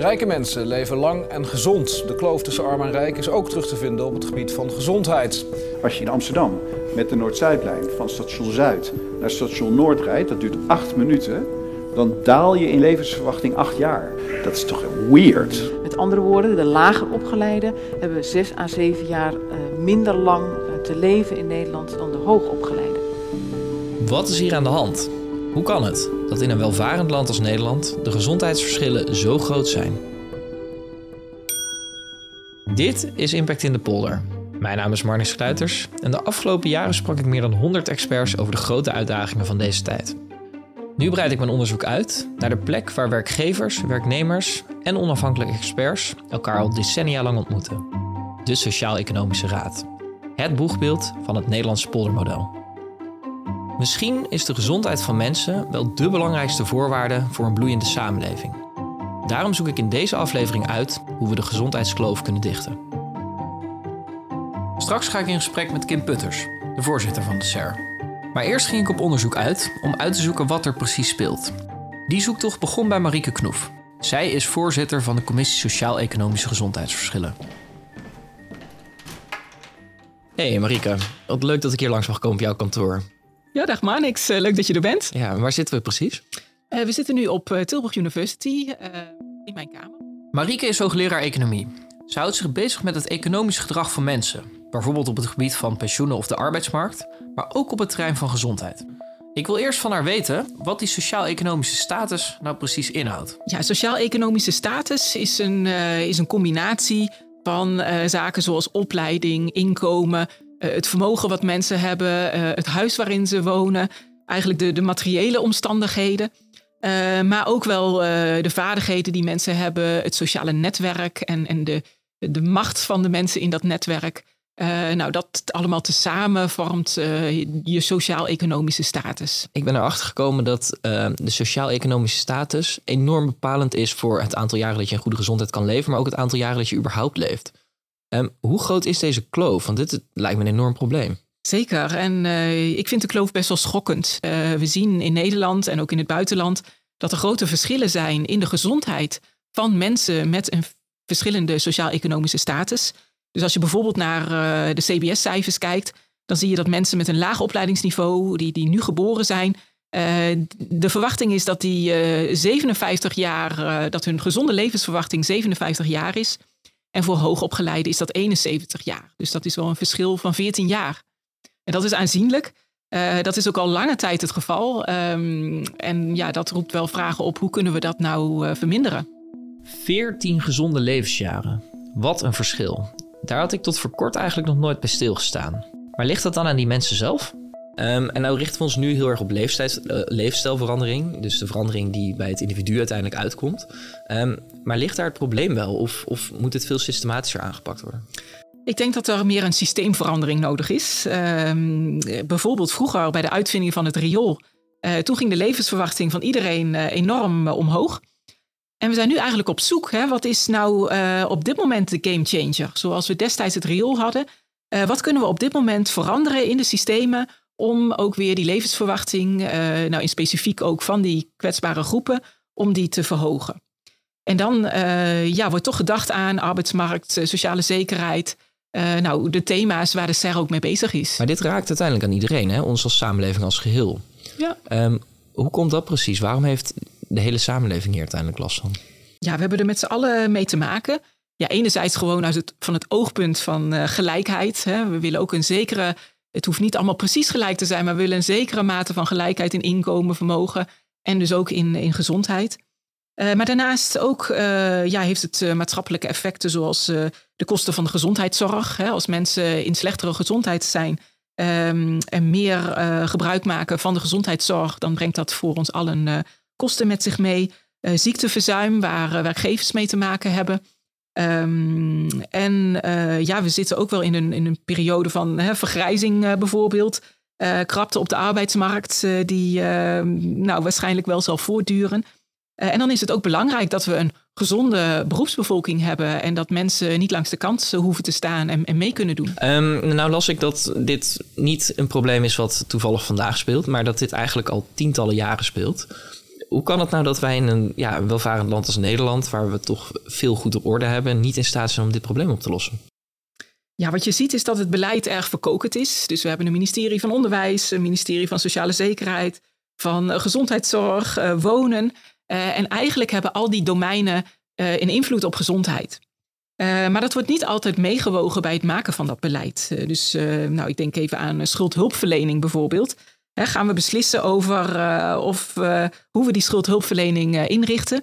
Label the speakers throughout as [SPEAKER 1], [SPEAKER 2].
[SPEAKER 1] Rijke mensen leven lang en gezond. De kloof tussen arm en rijk is ook terug te vinden op het gebied van gezondheid.
[SPEAKER 2] Als je in Amsterdam met de Noord-Zuidlijn van station Zuid naar station Noord rijdt, dat duurt acht minuten, dan daal je in levensverwachting acht jaar. Dat is toch weird?
[SPEAKER 3] Met andere woorden, de lager opgeleiden hebben zes à zeven jaar eh, minder lang eh, te leven in Nederland dan de hoogopgeleiden.
[SPEAKER 4] Wat is hier aan de hand? Hoe kan het dat in een welvarend land als Nederland de gezondheidsverschillen zo groot zijn? Dit is Impact in de Polder. Mijn naam is Marnix Kluiters en de afgelopen jaren sprak ik meer dan 100 experts over de grote uitdagingen van deze tijd. Nu breid ik mijn onderzoek uit naar de plek waar werkgevers, werknemers en onafhankelijke experts elkaar al decennia lang ontmoeten. De Sociaal-Economische Raad. Het boegbeeld van het Nederlandse poldermodel. Misschien is de gezondheid van mensen wel de belangrijkste voorwaarde voor een bloeiende samenleving. Daarom zoek ik in deze aflevering uit hoe we de gezondheidskloof kunnen dichten. Straks ga ik in gesprek met Kim Putters, de voorzitter van de SER. Maar eerst ging ik op onderzoek uit om uit te zoeken wat er precies speelt. Die zoektocht begon bij Marieke Knoef. Zij is voorzitter van de Commissie Sociaal-Economische Gezondheidsverschillen. Hey Marieke, wat leuk dat ik hier langs mag komen op jouw kantoor.
[SPEAKER 5] Ja, dag Manix. Uh, leuk dat je er bent.
[SPEAKER 4] Ja, waar zitten we precies?
[SPEAKER 5] Uh, we zitten nu op uh, Tilburg University in mijn kamer.
[SPEAKER 4] Marieke is hoogleraar economie. Ze houdt zich bezig met het economisch gedrag van mensen. Bijvoorbeeld op het gebied van pensioenen of de arbeidsmarkt, maar ook op het terrein van gezondheid. Ik wil eerst van haar weten wat die sociaal-economische status nou precies inhoudt.
[SPEAKER 5] Ja, sociaal-economische status is een, is een combinatie van zaken zoals opleiding, inkomen, eh, het vermogen wat mensen hebben, eh, het huis waarin ze wonen, eigenlijk de, de materiële omstandigheden. Eh, maar ook wel de vaardigheden die mensen hebben, het sociale netwerk en, en de, de macht van de mensen in dat netwerk. nou, dat allemaal tezamen vormt je sociaal-economische status.
[SPEAKER 4] Ik ben erachter gekomen dat de sociaal-economische status enorm bepalend is voor het aantal jaren dat je een goede gezondheid kan leven, maar ook het aantal jaren dat je überhaupt leeft. Um, hoe groot is deze kloof? Want dit lijkt me een enorm probleem.
[SPEAKER 5] Zeker. En uh, ik vind de kloof best wel schokkend. Uh, we zien in Nederland en ook in het buitenland dat er grote verschillen zijn in de gezondheid van mensen met een verschillende sociaal-economische status. Dus als je bijvoorbeeld naar uh, de CBS-cijfers kijkt, dan zie je dat mensen met een laag opleidingsniveau, die, die nu geboren zijn, de verwachting is dat die 57 jaar, dat hun gezonde levensverwachting 57 jaar is. En voor hoogopgeleiden is dat 71 jaar. Dus dat is wel een verschil van 14 jaar. En dat is aanzienlijk. Uh, dat is ook al lange tijd het geval. Um, en ja, dat roept wel vragen op hoe kunnen we dat nou uh, verminderen?
[SPEAKER 4] 14 gezonde levensjaren. Wat een verschil. Daar had ik tot voor kort eigenlijk nog nooit bij stilgestaan. Maar ligt dat dan aan die mensen zelf? Um, en nou richten we ons nu heel erg op uh, leefstijlverandering. Dus de verandering die bij het individu uiteindelijk uitkomt. Um, maar ligt daar het probleem wel? Of, of moet het veel systematischer aangepakt worden?
[SPEAKER 5] Ik denk dat er meer een systeemverandering nodig is. Um, bijvoorbeeld vroeger bij de uitvinding van het riool. Uh, toen ging de levensverwachting van iedereen uh, enorm omhoog. En we zijn nu eigenlijk op zoek. Hè? Wat is nou op dit moment de game changer? Zoals we destijds het riool hadden. wat kunnen we op dit moment veranderen in de systemen om ook weer die levensverwachting, uh, nou in specifiek ook van die kwetsbare groepen, om die te verhogen. En dan uh, ja, wordt toch gedacht aan arbeidsmarkt, eh, sociale zekerheid. Uh, nou, de thema's waar de SER ook mee bezig is.
[SPEAKER 4] Maar dit raakt uiteindelijk aan iedereen, hè? ons als samenleving als geheel.
[SPEAKER 5] Ja.
[SPEAKER 4] Um, hoe komt dat precies? Waarom heeft de hele samenleving hier uiteindelijk last van?
[SPEAKER 5] Ja, we hebben er met z'n allen mee te maken. Ja, enerzijds gewoon uit het, van het oogpunt van uh, gelijkheid. Hè. We willen ook een zekere het hoeft niet allemaal precies gelijk te zijn, maar we willen een zekere mate van gelijkheid in inkomen, vermogen en dus ook in, in gezondheid. Uh, maar daarnaast ook uh, ja, heeft het uh, maatschappelijke effecten zoals de kosten van de gezondheidszorg. Hè, als mensen in slechtere gezondheid zijn um, en meer gebruik maken van de gezondheidszorg, dan brengt dat voor ons allen kosten met zich mee. ziekteverzuim, waar werkgevers mee te maken hebben. Um, en uh, ja, we zitten ook wel in een, in een periode van hè, vergrijzing uh, bijvoorbeeld. Uh, krapte op de arbeidsmarkt, die nou, waarschijnlijk wel zal voortduren. en dan is het ook belangrijk dat we een gezonde beroepsbevolking hebben en dat mensen niet langs de kant hoeven te staan en, en mee kunnen doen.
[SPEAKER 4] Um, nou las ik dat dit niet een probleem is wat toevallig vandaag speelt, maar dat dit eigenlijk al tientallen jaren speelt. Hoe kan het nou dat wij in een ja, welvarend land als Nederland, waar we toch veel goed orde hebben, niet in staat zijn om dit probleem op te lossen?
[SPEAKER 5] Ja, wat je ziet is dat het beleid erg verkokerd is. Dus we hebben een ministerie van Onderwijs, een ministerie van Sociale Zekerheid, van eh, Gezondheidszorg, uh, Wonen. Uh, en eigenlijk hebben al die domeinen een invloed op gezondheid. maar dat wordt niet altijd meegewogen bij het maken van dat beleid. dus nou, ik denk even aan schuldhulpverlening bijvoorbeeld. Gaan we beslissen over of, hoe we die schuldhulpverlening inrichten?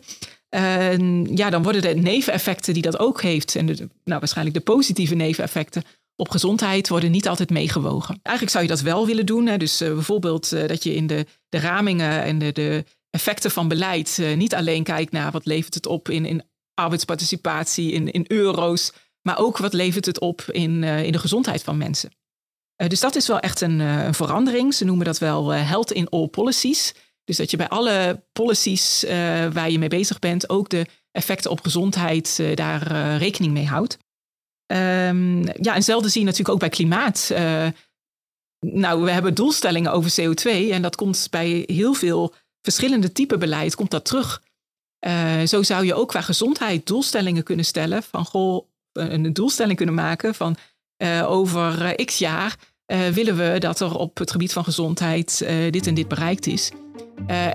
[SPEAKER 5] ja, dan worden de neveneffecten die dat ook heeft, en nou, waarschijnlijk de positieve neveneffecten op gezondheid, worden niet altijd meegewogen. Eigenlijk zou je dat wel willen doen. Hè? Dus uh, bijvoorbeeld uh, dat je in de, de ramingen en de, de effecten van beleid uh, niet alleen kijkt naar wat levert het op in, in arbeidsparticipatie, in, in euro's, maar ook wat levert het op in, in de gezondheid van mensen. Dus dat is wel echt een, een verandering. Ze noemen dat wel health in all policies. Dus dat je bij alle policies uh, waar je mee bezig bent ook de effecten op gezondheid uh, daar uh, rekening mee houdt. Um, ja, en hetzelfde zie je natuurlijk ook bij klimaat. nou, we hebben doelstellingen over CO2 en dat komt bij heel veel verschillende typen beleid komt dat terug. zo zou je ook qua gezondheid doelstellingen kunnen stellen van goh, een doelstelling kunnen maken van over x jaar willen we dat er op het gebied van gezondheid dit en dit bereikt is.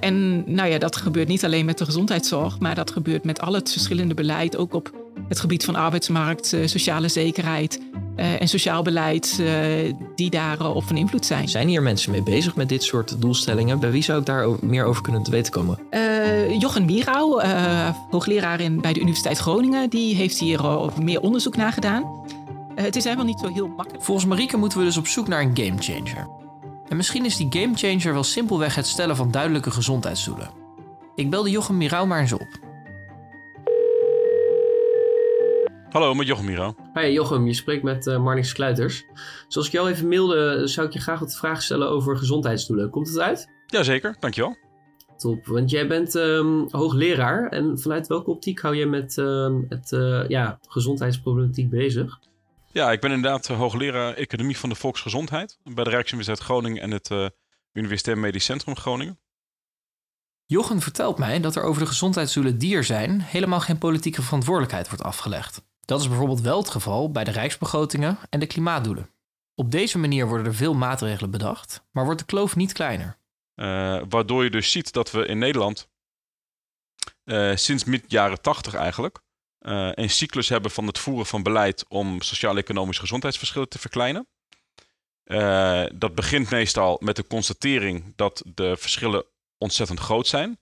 [SPEAKER 5] En nou ja, dat gebeurt niet alleen met de gezondheidszorg, maar dat gebeurt met al het verschillende beleid, ook op het gebied van arbeidsmarkt, sociale zekerheid en sociaal beleid, die daarop van invloed zijn.
[SPEAKER 4] Zijn hier mensen mee bezig met dit soort doelstellingen? Bij wie zou ik daar meer over kunnen te weten komen?
[SPEAKER 5] Jochen Mierau, hoogleraar in, bij de Universiteit Groningen, die heeft hier meer onderzoek naar gedaan. Het is helemaal niet zo heel makkelijk.
[SPEAKER 4] Volgens Marieke moeten we dus op zoek naar een gamechanger. En misschien is die gamechanger wel simpelweg het stellen van duidelijke gezondheidsdoelen. Ik belde Jochem Mirau maar eens op.
[SPEAKER 6] Hallo, met Jochem Mirau.
[SPEAKER 4] Hi Jochem, je spreekt met uh, Marnix Kluiters. Zoals ik jou even mailde, zou ik je graag wat vragen stellen over gezondheidsdoelen. Komt het uit?
[SPEAKER 6] Jazeker, dankjewel.
[SPEAKER 4] Top, want jij bent um, hoogleraar en vanuit welke optiek hou je met um, het uh, ja, gezondheidsproblematiek bezig?
[SPEAKER 6] Ja, ik ben inderdaad eh, hoogleraar Economie van de Volksgezondheid bij de Rijksuniversiteit Groningen en het uh, Universitair Medisch Centrum Groningen.
[SPEAKER 4] Jochen vertelt mij dat er over de gezondheidsdoelen die er zijn helemaal geen politieke verantwoordelijkheid wordt afgelegd. Dat is bijvoorbeeld wel het geval bij de rijksbegrotingen en de klimaatdoelen. Op deze manier worden er veel maatregelen bedacht, maar wordt de kloof niet kleiner.
[SPEAKER 6] Uh, waardoor je dus ziet dat we in Nederland uh, sinds mid jaren 80 eigenlijk uh, een cyclus hebben van het voeren van beleid om sociaal-economische gezondheidsverschillen te verkleinen. Uh, dat begint meestal met de constatering dat de verschillen ontzettend groot zijn.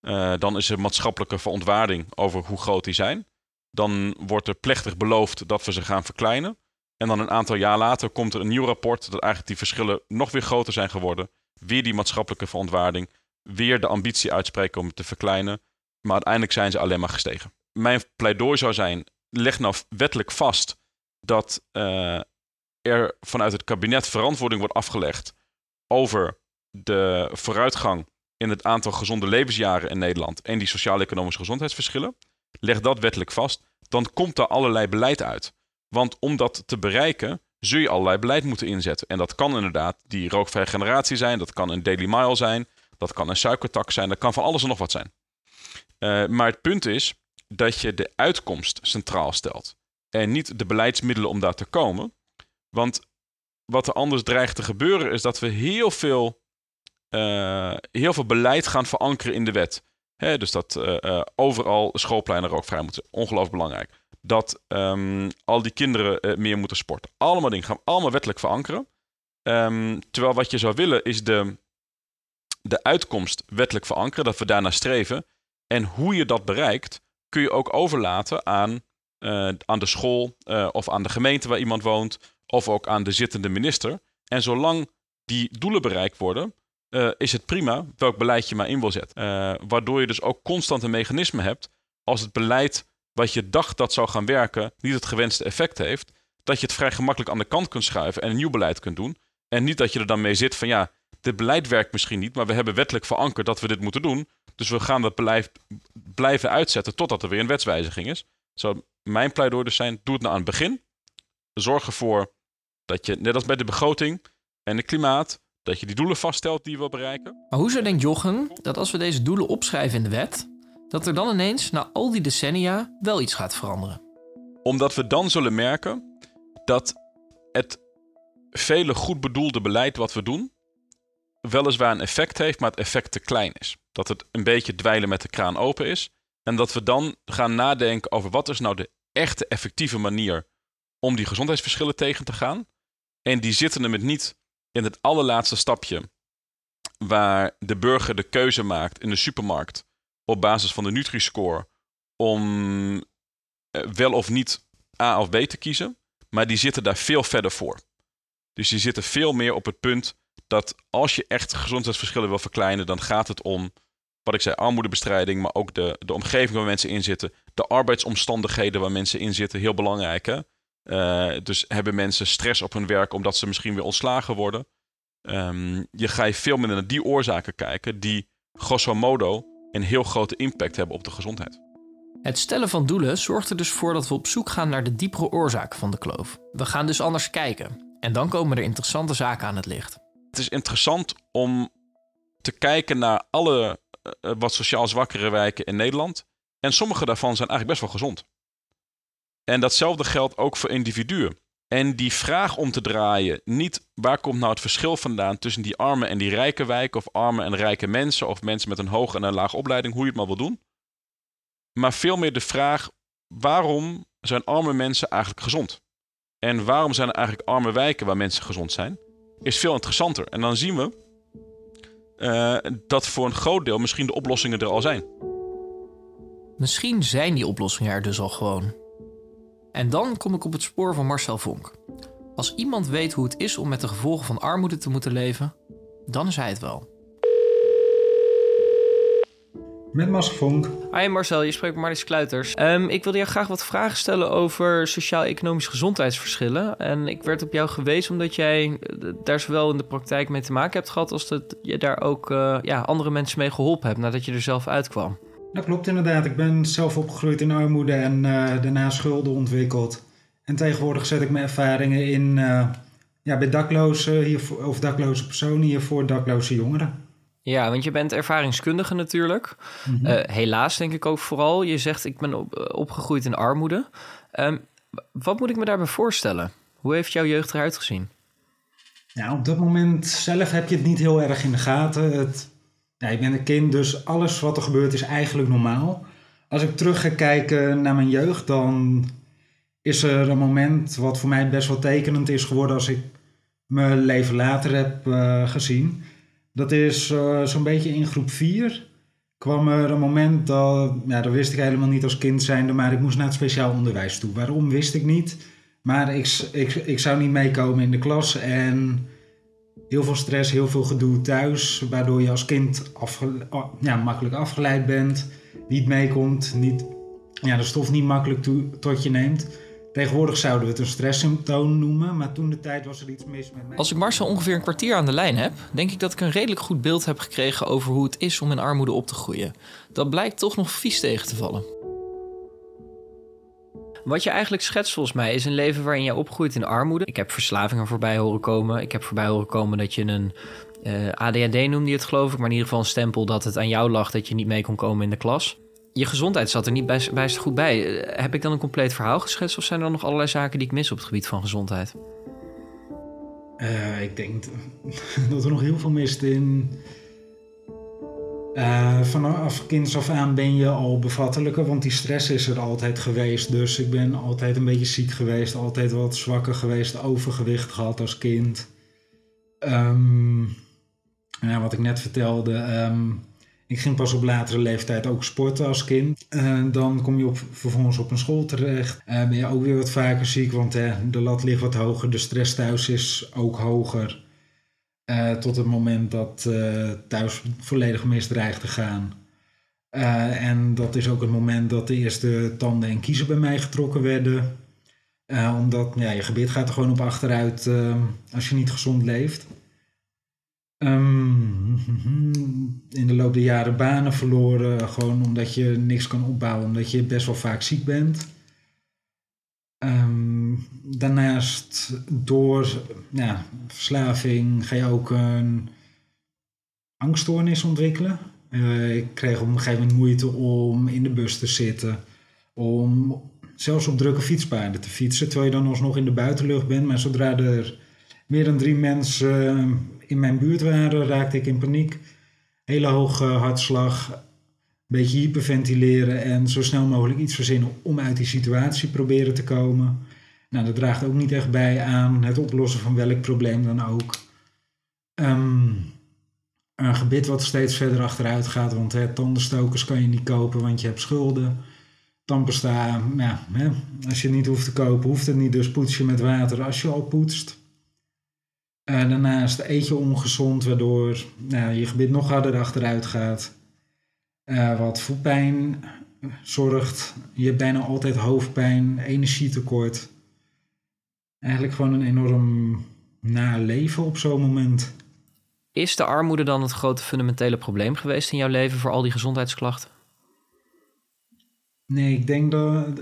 [SPEAKER 6] Uh, dan is er maatschappelijke verontwaarding over hoe groot die zijn. Dan wordt er plechtig beloofd dat we ze gaan verkleinen. En dan een aantal jaar later komt er een nieuw rapport dat eigenlijk die verschillen nog weer groter zijn geworden. Weer die maatschappelijke verontwaarding. Weer de ambitie uitspreken om het te verkleinen. Maar uiteindelijk zijn ze alleen maar gestegen mijn pleidooi zou zijn: leg nou wettelijk vast dat uh, er vanuit het kabinet verantwoording wordt afgelegd over de vooruitgang in het aantal gezonde levensjaren in Nederland en die sociaal-economische gezondheidsverschillen. Leg dat wettelijk vast, dan komt er allerlei beleid uit. Want om dat te bereiken, zul je allerlei beleid moeten inzetten. En dat kan inderdaad die rookvrije generatie zijn, dat kan een Daily Mile zijn, dat kan een suikertak zijn, dat kan van alles en nog wat zijn. Uh, maar het punt is, dat je de uitkomst centraal stelt. En niet de beleidsmiddelen om daar te komen. Want wat er anders dreigt te gebeuren is dat we heel veel, uh, heel veel beleid gaan verankeren in de wet. Hè, dus dat uh, uh, overal schoolpleinen rookvrij moeten. Ongelooflijk belangrijk. Dat um, al die kinderen meer moeten sporten. Allemaal dingen gaan we allemaal wettelijk verankeren. Um, terwijl wat je zou willen is de, de uitkomst wettelijk verankeren. Dat we daarnaar streven. En hoe je dat bereikt, kun je ook overlaten aan, uh, aan de school uh, of aan de gemeente waar iemand woont, of ook aan de zittende minister. En zolang die doelen bereikt worden, uh, is het prima welk beleid je maar in wil zetten. waardoor je dus ook constant een mechanisme hebt als het beleid wat je dacht dat zou gaan werken niet het gewenste effect heeft, dat je het vrij gemakkelijk aan de kant kunt schuiven en een nieuw beleid kunt doen. En niet dat je er dan mee zit van ja, dit beleid werkt misschien niet, maar we hebben wettelijk verankerd dat we dit moeten doen. Dus we gaan dat beleid blijven uitzetten totdat er weer een wetswijziging is. Zou mijn pleidooi dus zijn, doe het nou aan het begin. Zorg ervoor dat je, net als bij de begroting en het klimaat, Dat je die doelen vaststelt die je wil bereiken.
[SPEAKER 4] Maar hoezo denkt Jochen dat als we deze doelen opschrijven in de wet, dat er dan ineens na al die decennia wel iets gaat veranderen?
[SPEAKER 6] Omdat we dan zullen merken dat het vele goed bedoelde beleid wat we doen, weliswaar een effect heeft, maar het effect te klein is. Dat het een beetje dweilen met de kraan open is. En dat we dan gaan nadenken over wat is nou de echte effectieve manier om die gezondheidsverschillen tegen te gaan. En die zitten hem het niet in het allerlaatste stapje, waar de burger de keuze maakt in de supermarkt op basis van de Nutri-score om eh, wel of niet A of B te kiezen. Maar die zitten daar veel verder voor. Dus die zitten veel meer op het punt dat als je echt gezondheidsverschillen wil verkleinen, dan gaat het om, wat ik zei, armoedebestrijding, maar ook de, de omgeving waar mensen in zitten, de arbeidsomstandigheden waar mensen in zitten, heel belangrijk. Hè? Uh, dus hebben mensen stress op hun werk omdat ze misschien weer ontslagen worden. Um, je ga je veel minder naar die oorzaken kijken, die grosso modo een heel grote impact hebben op de gezondheid.
[SPEAKER 4] Het stellen van doelen zorgt er dus voor dat we op zoek gaan naar de diepere oorzaken van de kloof. We gaan dus anders kijken. En dan komen er interessante zaken aan het licht.
[SPEAKER 6] Het is interessant om te kijken naar alle uh, wat sociaal zwakkere wijken in Nederland. En sommige daarvan zijn eigenlijk best wel gezond. En datzelfde geldt ook voor individuen. En die vraag om te draaien, niet waar komt nou het verschil vandaan tussen die arme en die rijke wijken, of arme en rijke mensen, of mensen met een hoge en een lage opleiding, hoe je het maar wil doen. Maar veel meer de vraag, waarom zijn arme mensen eigenlijk gezond? En waarom zijn er eigenlijk arme wijken waar mensen gezond zijn? Is veel interessanter. En dan zien we uh, dat voor een groot deel misschien de oplossingen er al zijn.
[SPEAKER 4] Misschien zijn die oplossingen er dus al gewoon. En dan kom ik op het spoor van Marcel Vonk. Als iemand weet hoe het is om met de gevolgen van armoede te moeten leven, dan is hij het wel.
[SPEAKER 7] Met Vonk.
[SPEAKER 4] Hi Marcel, je spreekt met Marlies Kluiters. Um, ik wilde jou graag wat vragen stellen over sociaal-economische gezondheidsverschillen. En ik werd op jou gewezen omdat jij daar zowel in de praktijk mee te maken hebt gehad... als dat je daar ook uh, ja, andere mensen mee geholpen hebt nadat je er zelf uitkwam.
[SPEAKER 7] Dat klopt inderdaad. Ik ben zelf opgegroeid in armoede en uh, daarna schulden ontwikkeld. En tegenwoordig zet ik mijn ervaringen in uh, ja, bij dakloze, hiervoor, of dakloze personen, hier voor dakloze jongeren.
[SPEAKER 4] Ja, want je bent ervaringskundige natuurlijk. Mm -hmm. uh, helaas denk ik ook vooral. Je zegt ik ben op, opgegroeid in armoede. Um, wat moet ik me daarbij voorstellen? Hoe heeft jouw jeugd eruit gezien?
[SPEAKER 7] Ja, op dat moment zelf heb je het niet heel erg in de gaten. Het, ja, ik ben een kind, dus alles wat er gebeurt is eigenlijk normaal. Als ik terug ga kijken naar mijn jeugd, dan is er een moment wat voor mij best wel tekenend is geworden als ik mijn leven later heb uh, gezien. Dat is uh, zo'n beetje in groep 4 kwam er een moment dat, ja, dat wist ik helemaal niet als kind zijnde, maar ik moest naar het speciaal onderwijs toe. Waarom wist ik niet, maar ik, ik, ik zou niet meekomen in de klas en heel veel stress, heel veel gedoe thuis, waardoor je als kind afge, ja, makkelijk afgeleid bent, niet meekomt, niet, ja, de stof niet makkelijk tot je neemt. Tegenwoordig zouden we het een stresssymptoom noemen, maar toen de tijd was er iets mis met mij.
[SPEAKER 4] Als ik Marcel ongeveer een kwartier aan de lijn heb, denk ik dat ik een redelijk goed beeld heb gekregen over hoe het is om in armoede op te groeien. Dat blijkt toch nog vies tegen te vallen. Wat je eigenlijk schetst volgens mij is een leven waarin je opgroeit in armoede. Ik heb verslavingen voorbij horen komen. Ik heb voorbij horen komen dat je een uh, ADHD noemde het geloof ik, maar in ieder geval een stempel dat het aan jou lag dat je niet mee kon komen in de klas je gezondheid zat er niet best goed bij. Heb ik dan een compleet verhaal geschetst of zijn er nog allerlei zaken die ik mis op het gebied van gezondheid?
[SPEAKER 7] Uh, ik denk dat er nog heel veel mist in. Uh, vanaf kinds af aan ben je al bevattelijker, want die stress is er altijd geweest. Dus ik ben altijd een beetje ziek geweest, altijd wat zwakker geweest, overgewicht gehad als kind. Um, ja, wat ik net vertelde. Um, ik ging pas op latere leeftijd ook sporten als kind. Uh, dan kom je op, vervolgens op een school terecht. Uh, ben je ook weer wat vaker ziek, want uh, de lat ligt wat hoger. De stress thuis is ook hoger. tot het moment dat thuis volledig mis dreigt te gaan. en dat is ook het moment dat de eerste tanden en kiezen bij mij getrokken werden. omdat ja, je gebit gaat er gewoon op achteruit als je niet gezond leeft. Um, in de loop der jaren banen verloren, gewoon omdat je niks kan opbouwen, omdat je best wel vaak ziek bent. Um, daarnaast door ja, verslaving ga je ook een angststoornis ontwikkelen. Uh, ik kreeg op een gegeven moment moeite om in de bus te zitten. Om zelfs op drukke fietspaden te fietsen. Terwijl je dan alsnog in de buitenlucht bent. Maar zodra er meer dan drie mensen in mijn buurt waren, raakte ik in paniek. Hele hoge hartslag. Een beetje hyperventileren en zo snel mogelijk iets verzinnen om uit die situatie proberen te komen. Nou, dat draagt ook niet echt bij aan het oplossen van welk probleem dan ook. Um, een gebit wat steeds verder achteruit gaat, want hè, tandenstokers kan je niet kopen, want je hebt schulden. Tandpasta, ja, hè, als je niet hoeft te kopen, hoeft het niet, dus poets je met water als je al poetst. Uh, daarnaast eet je ongezond, waardoor nou, je gebit nog harder achteruit gaat. Uh, wat voetpijn zorgt. Je hebt bijna altijd hoofdpijn, energietekort. Eigenlijk gewoon een enorm na leven op zo'n moment.
[SPEAKER 4] Is de armoede dan het grote fundamentele probleem geweest in jouw leven voor al die gezondheidsklachten?
[SPEAKER 7] Nee, ik denk dat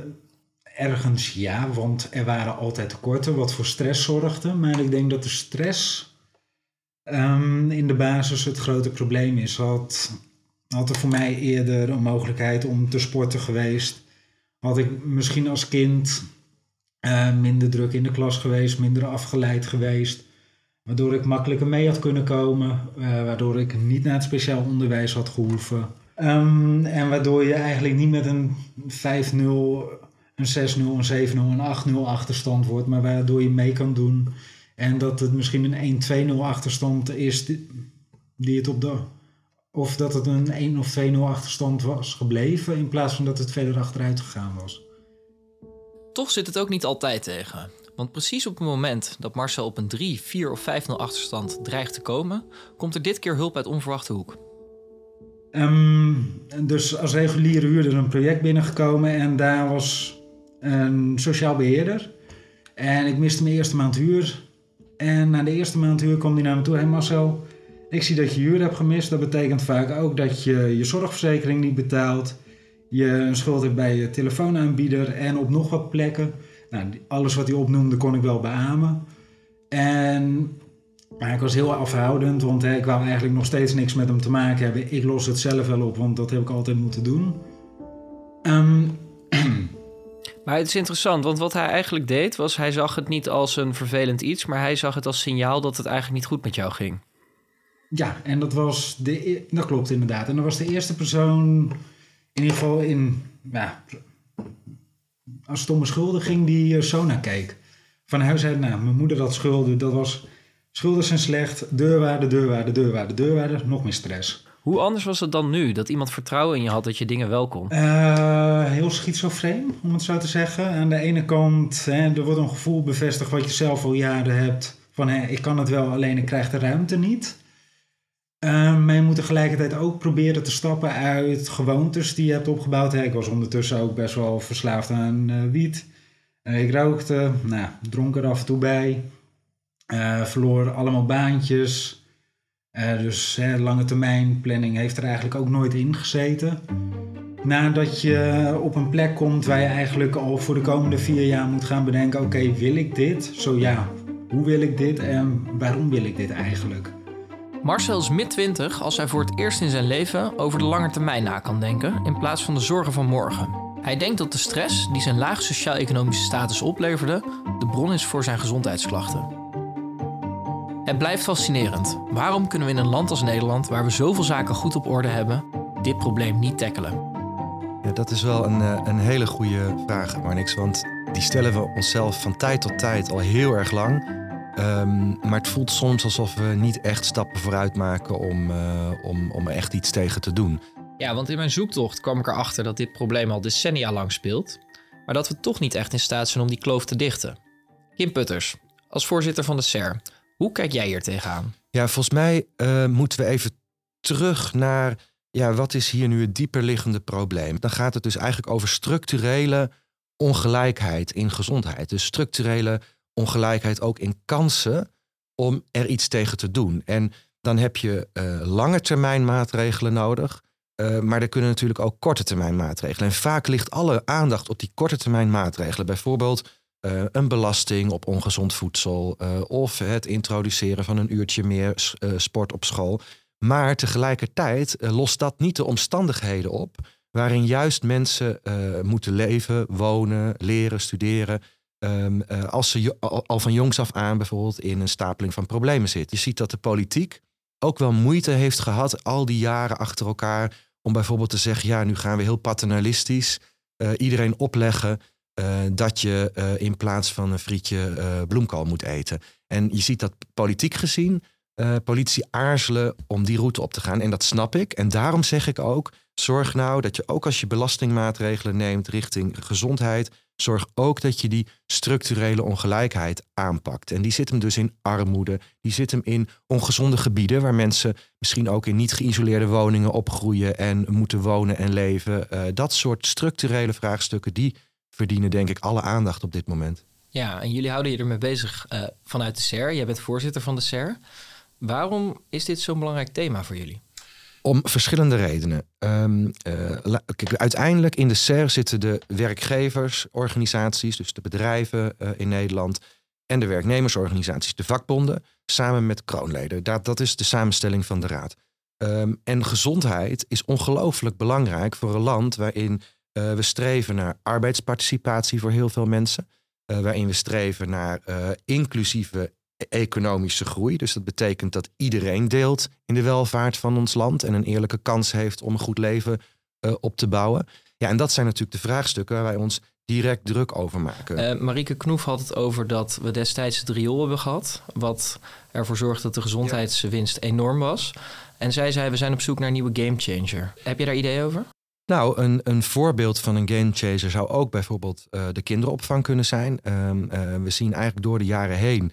[SPEAKER 7] ergens ja, want er waren altijd tekorten wat voor stress zorgde. Maar ik denk dat de stress um, in de basis het grote probleem is. Had, had er voor mij eerder een mogelijkheid om te sporten geweest, had ik misschien als kind uh, minder druk in de klas geweest, minder afgeleid geweest. Waardoor ik makkelijker mee had kunnen komen. Uh, waardoor ik niet naar het speciaal onderwijs had gehoeven. Um, en waardoor je eigenlijk niet met een 5-0, een 6-0, een 7-0, een 8-0 achterstand wordt. Maar waardoor je mee kan doen. En dat het misschien een 1-2-0 achterstand is die, die het op de... Of dat het een 1 of 2-0 achterstand was gebleven. In plaats van dat het verder achteruit gegaan was.
[SPEAKER 4] Toch zit het ook niet altijd tegen. Want precies op het moment dat Marcel op een 3, 4 of 5-0 achterstand dreigt te komen, komt er dit keer hulp uit onverwachte hoek.
[SPEAKER 7] Um, dus als reguliere huurder een project binnengekomen en daar was een sociaal beheerder. En ik miste mijn eerste maand huur. En na de eerste maand huur kwam hij naar me toe. Hé hey Marcel, ik zie dat je huur hebt gemist. Dat betekent vaak ook dat je je zorgverzekering niet betaalt. Je een schuld hebt bij je telefoonaanbieder en op nog wat plekken. Nou, alles wat hij opnoemde kon ik wel beamen. En maar ik was heel afhoudend, want hè, ik wou eigenlijk nog steeds niks met hem te maken hebben. Ik los het zelf wel op, want dat heb ik altijd moeten doen. Um,
[SPEAKER 4] maar het is interessant, want wat hij eigenlijk deed was... hij zag het niet als een vervelend iets... maar hij zag het als signaal dat het eigenlijk niet goed met jou ging.
[SPEAKER 7] Ja, en dat was de... E-, dat klopt inderdaad. En dat was de eerste persoon, in ieder geval in... Ja, als het om schulden ging, die uh, Sona keek. Van huis uit, nou, mijn moeder had schulden. Dat was, schulden zijn slecht, deurwaarde, deurwaarde, deurwaarde, deurwaarde, nog meer stress.
[SPEAKER 4] Hoe anders was het dan nu? Dat iemand vertrouwen in je had dat je dingen wel kon?
[SPEAKER 7] Uh, heel schizofreen, om het zo te zeggen. Aan de ene kant, hè, er wordt een gevoel bevestigd wat je zelf al jaren hebt. Van hè, ik kan het wel, alleen ik krijg de ruimte niet. Uh, maar je moet tegelijkertijd ook proberen te stappen uit gewoontes die je hebt opgebouwd. Ik was ondertussen ook best wel verslaafd aan uh, wiet. Ik rookte, nou, dronk er af en toe bij. verloor allemaal baantjes. Dus lange termijn planning heeft er eigenlijk ook nooit in gezeten. Nadat je op een plek komt waar je eigenlijk al voor de komende vier jaar moet gaan bedenken: oké, wil ik dit? Zo ja, hoe wil ik dit en waarom wil ik dit eigenlijk?
[SPEAKER 4] Marcel is mid-20 als hij voor het eerst in zijn leven over de lange termijn na kan denken in plaats van de zorgen van morgen. Hij denkt dat de stress die zijn laag sociaal-economische status opleverde, de bron is voor zijn gezondheidsklachten. Het blijft fascinerend. Waarom kunnen we in een land als Nederland, waar we zoveel zaken goed op orde hebben, dit probleem niet tackelen?
[SPEAKER 8] Ja, dat is wel een, eh, een hele goede vraag, Marnix. Want die stellen we onszelf van tijd tot tijd al heel erg lang. Um, maar het voelt soms alsof we niet echt stappen vooruit maken om, uh, om, om er echt iets tegen te doen.
[SPEAKER 4] Ja, want in mijn zoektocht kwam ik erachter dat dit probleem al decennia lang speelt, maar dat we toch niet echt in staat zijn om die kloof te dichten. Kim Putters, als voorzitter van de SER, hoe kijk jij hier tegenaan?
[SPEAKER 8] Ja, volgens mij uh, moeten we even terug naar ja, wat is hier nu het dieperliggende probleem? Dan gaat het dus eigenlijk over structurele ongelijkheid in gezondheid. Dus structurele ongelijkheid ook in kansen om er iets tegen te doen. En dan heb je uh, lange termijn maatregelen nodig. Uh, maar er kunnen natuurlijk ook korte termijn maatregelen. En vaak ligt alle aandacht op die korte termijn maatregelen. Bijvoorbeeld eh, een belasting op ongezond voedsel eh, of het introduceren van een uurtje meer eh, sport op school. Maar tegelijkertijd lost dat niet de omstandigheden op waarin juist mensen moeten leven, wonen, leren, studeren. ehm, eh, als ze al, van jongs af aan bijvoorbeeld in een stapeling van problemen zit. Je ziet dat de politiek ook wel moeite heeft gehad al die jaren achter elkaar om bijvoorbeeld te zeggen, ja, nu gaan we heel paternalistisch iedereen opleggen dat je eh, in plaats van een frietje eh, bloemkool moet eten. En je ziet dat politiek gezien eh, politici aarzelen om die route op te gaan. En dat snap ik. En daarom zeg ik ook, zorg nou dat je ook als je belastingmaatregelen neemt richting gezondheid, zorg ook dat je die structurele ongelijkheid aanpakt. En die zit hem dus in armoede, die zit hem in ongezonde gebieden waar mensen misschien ook in niet geïsoleerde woningen opgroeien en moeten wonen en leven. Eh, dat soort structurele vraagstukken, die verdienen denk ik alle aandacht op dit moment.
[SPEAKER 4] Ja, en jullie houden je ermee bezig eh, vanuit de SER. Jij bent voorzitter van de SER. Waarom is dit zo'n belangrijk thema voor jullie?
[SPEAKER 8] Om verschillende redenen. Ehm, eh, kijk, uiteindelijk in de SER zitten de werkgeversorganisaties, dus de bedrijven eh, in Nederland, en de werknemersorganisaties, de vakbonden, samen met kroonleden. Dat, dat is de samenstelling van de raad. Ehm, en gezondheid is ongelooflijk belangrijk voor een land waarin eh, we streven naar arbeidsparticipatie voor heel veel mensen. eh, waarin we streven naar eh, inclusieve economische groei. Dus dat betekent dat iedereen deelt in de welvaart van ons land en een eerlijke kans heeft om een goed leven op te bouwen. Ja, en dat zijn natuurlijk de vraagstukken waar wij ons direct druk over maken.
[SPEAKER 4] Eh Marieke Knoef had het over dat we destijds het riool hebben gehad. Wat ervoor zorgde dat de gezondheidswinst enorm was. En zij zei, we zijn op zoek naar een nieuwe gamechanger. Heb je daar idee over?
[SPEAKER 8] Nou, een, een voorbeeld van een gamechanger zou ook bijvoorbeeld eh, de kinderopvang kunnen zijn. Ehm, eh, we zien eigenlijk door de jaren heen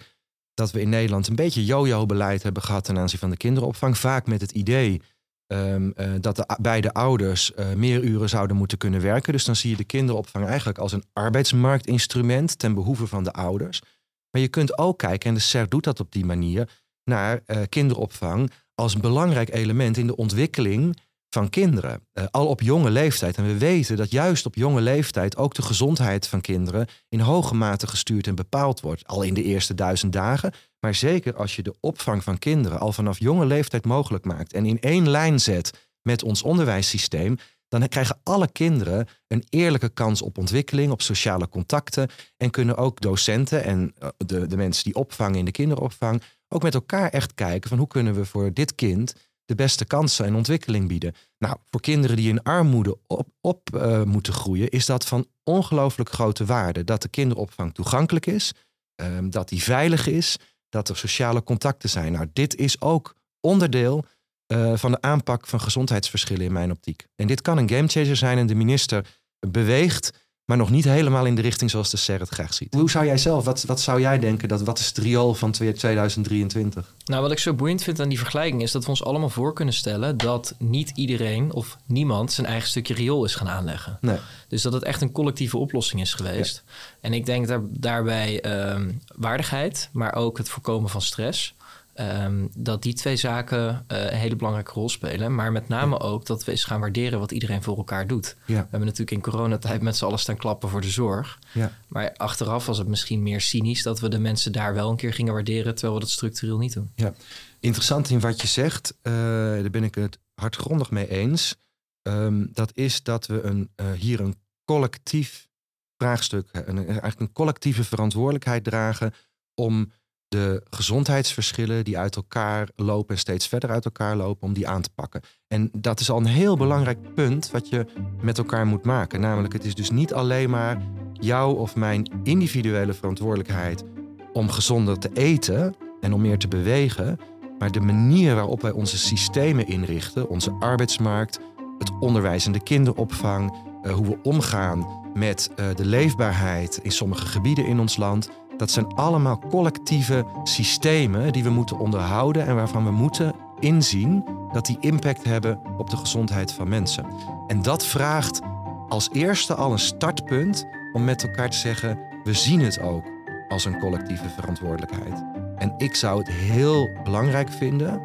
[SPEAKER 8] dat we in Nederland een beetje yo-yo-beleid hebben gehad ten aanzien van de kinderopvang. Vaak met het idee ehm, eh, dat de beide ouders meer uren zouden moeten kunnen werken. Dus dan zie je de kinderopvang eigenlijk als een arbeidsmarktinstrument ten behoeve van de ouders. Maar je kunt ook kijken, en de SER doet dat op die manier, naar kinderopvang als een belangrijk element in de ontwikkeling van kinderen. Eh, al op jonge leeftijd. En we weten dat juist op jonge leeftijd ook de gezondheid van kinderen in hoge mate gestuurd en bepaald wordt. Al in de eerste duizend dagen. Maar zeker als je de opvang van kinderen al vanaf jonge leeftijd mogelijk maakt. En in één lijn zet met ons onderwijssysteem. Dan krijgen alle kinderen een eerlijke kans op ontwikkeling, op sociale contacten. En kunnen ook docenten en eh, de, de mensen die opvangen in de kinderopvang ook met elkaar echt kijken van hoe kunnen we voor dit kind de beste kansen en ontwikkeling bieden. Nou, voor kinderen die in armoede op, op eh, moeten groeien, is dat van ongelooflijk grote waarde. Dat de kinderopvang toegankelijk is, ehm, dat die veilig is, dat er sociale contacten zijn. Nou, dit is ook onderdeel eh, van de aanpak van gezondheidsverschillen in mijn optiek. En dit kan een gamechanger zijn en de minister beweegt, maar nog niet helemaal in de richting zoals de SER het graag ziet. Hoe zou jij zelf, wat, wat zou jij denken, dat, wat is het riool van 2023?
[SPEAKER 4] Nou, wat ik zo boeiend vind aan die vergelijking is dat we ons allemaal voor kunnen stellen dat niet iedereen of niemand zijn eigen stukje riool is gaan aanleggen.
[SPEAKER 8] Nee.
[SPEAKER 4] Dus dat het echt een collectieve oplossing is geweest. En ik denk daar, daarbij ehm, waardigheid, maar ook het voorkomen van stress. Ehm, dat die twee zaken eh, een hele belangrijke rol spelen. Maar met name ook dat we eens gaan waarderen wat iedereen voor elkaar doet.
[SPEAKER 8] Ja.
[SPEAKER 4] We hebben natuurlijk in coronatijd met z'n allen staan klappen voor de zorg.
[SPEAKER 8] Ja.
[SPEAKER 4] Maar achteraf was het misschien meer cynisch dat we de mensen daar wel een keer gingen waarderen, terwijl we dat structureel niet doen.
[SPEAKER 8] Ja, interessant in wat je zegt, eh, daar ben ik het hardgrondig mee eens. Ehm, dat is dat we een, eh, hier een collectief vraagstuk, een- eigenlijk een collectieve verantwoordelijkheid dragen om de gezondheidsverschillen die uit elkaar lopen en steeds verder uit elkaar lopen, om die aan te pakken. En dat is al een heel belangrijk punt wat je met elkaar moet maken. Namelijk, het is dus niet alleen maar jouw of mijn individuele verantwoordelijkheid om gezonder te eten en om meer te bewegen, maar de manier waarop wij onze systemen inrichten, onze arbeidsmarkt, het onderwijs en de kinderopvang, eh, hoe we omgaan met eh, de leefbaarheid in sommige gebieden in ons land, dat zijn allemaal collectieve systemen die we moeten onderhouden en waarvan we moeten inzien dat die impact hebben op de gezondheid van mensen. En dat vraagt als eerste al een startpunt om met elkaar te zeggen: we zien het ook als een collectieve verantwoordelijkheid. En ik zou het heel belangrijk vinden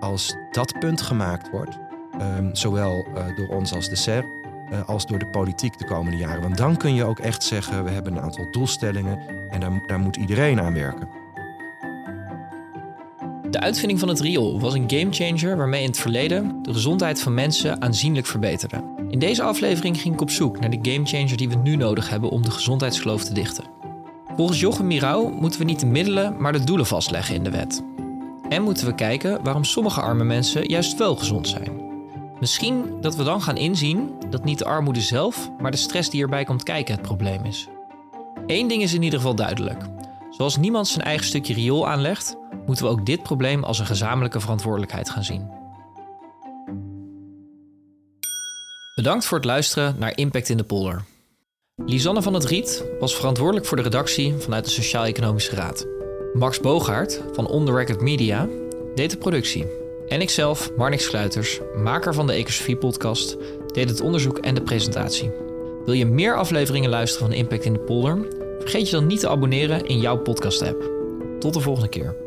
[SPEAKER 8] als dat punt gemaakt wordt, ehm, zowel eh, door ons als de eh, als door de politiek de komende jaren. Want dan kun je ook echt zeggen, we hebben een aantal doelstellingen en daar, daar moet iedereen aan werken.
[SPEAKER 4] De uitvinding van het riool was een gamechanger waarmee in het verleden de gezondheid van mensen aanzienlijk verbeterde. In deze aflevering ging ik op zoek naar de gamechanger die we nu nodig hebben om de gezondheidskloof te dichten. Volgens Jochem Mirau moeten we niet de middelen, maar de doelen vastleggen in de wet. En moeten we kijken waarom sommige arme mensen juist wel gezond zijn. Misschien dat we dan gaan inzien dat niet de armoede zelf, maar de stress die erbij komt kijken het probleem is. Eén ding is in ieder geval duidelijk. Zoals niemand zijn eigen stukje riool aanlegt, moeten we ook dit probleem als een gezamenlijke verantwoordelijkheid gaan zien. Bedankt voor het luisteren naar Impact in de Polder. Lisanne van het Riet was verantwoordelijk voor de redactie vanuit de Sociaal-Economische Raad. Max Boogaard van On The Record Media deed de productie. En ikzelf, Marnix Sluiters, maker van de Ecosofie-podcast, deed het onderzoek en de presentatie. Wil je meer afleveringen luisteren van Impact in de Polder? Vergeet je dan niet te abonneren in jouw podcast-app. Tot de volgende keer.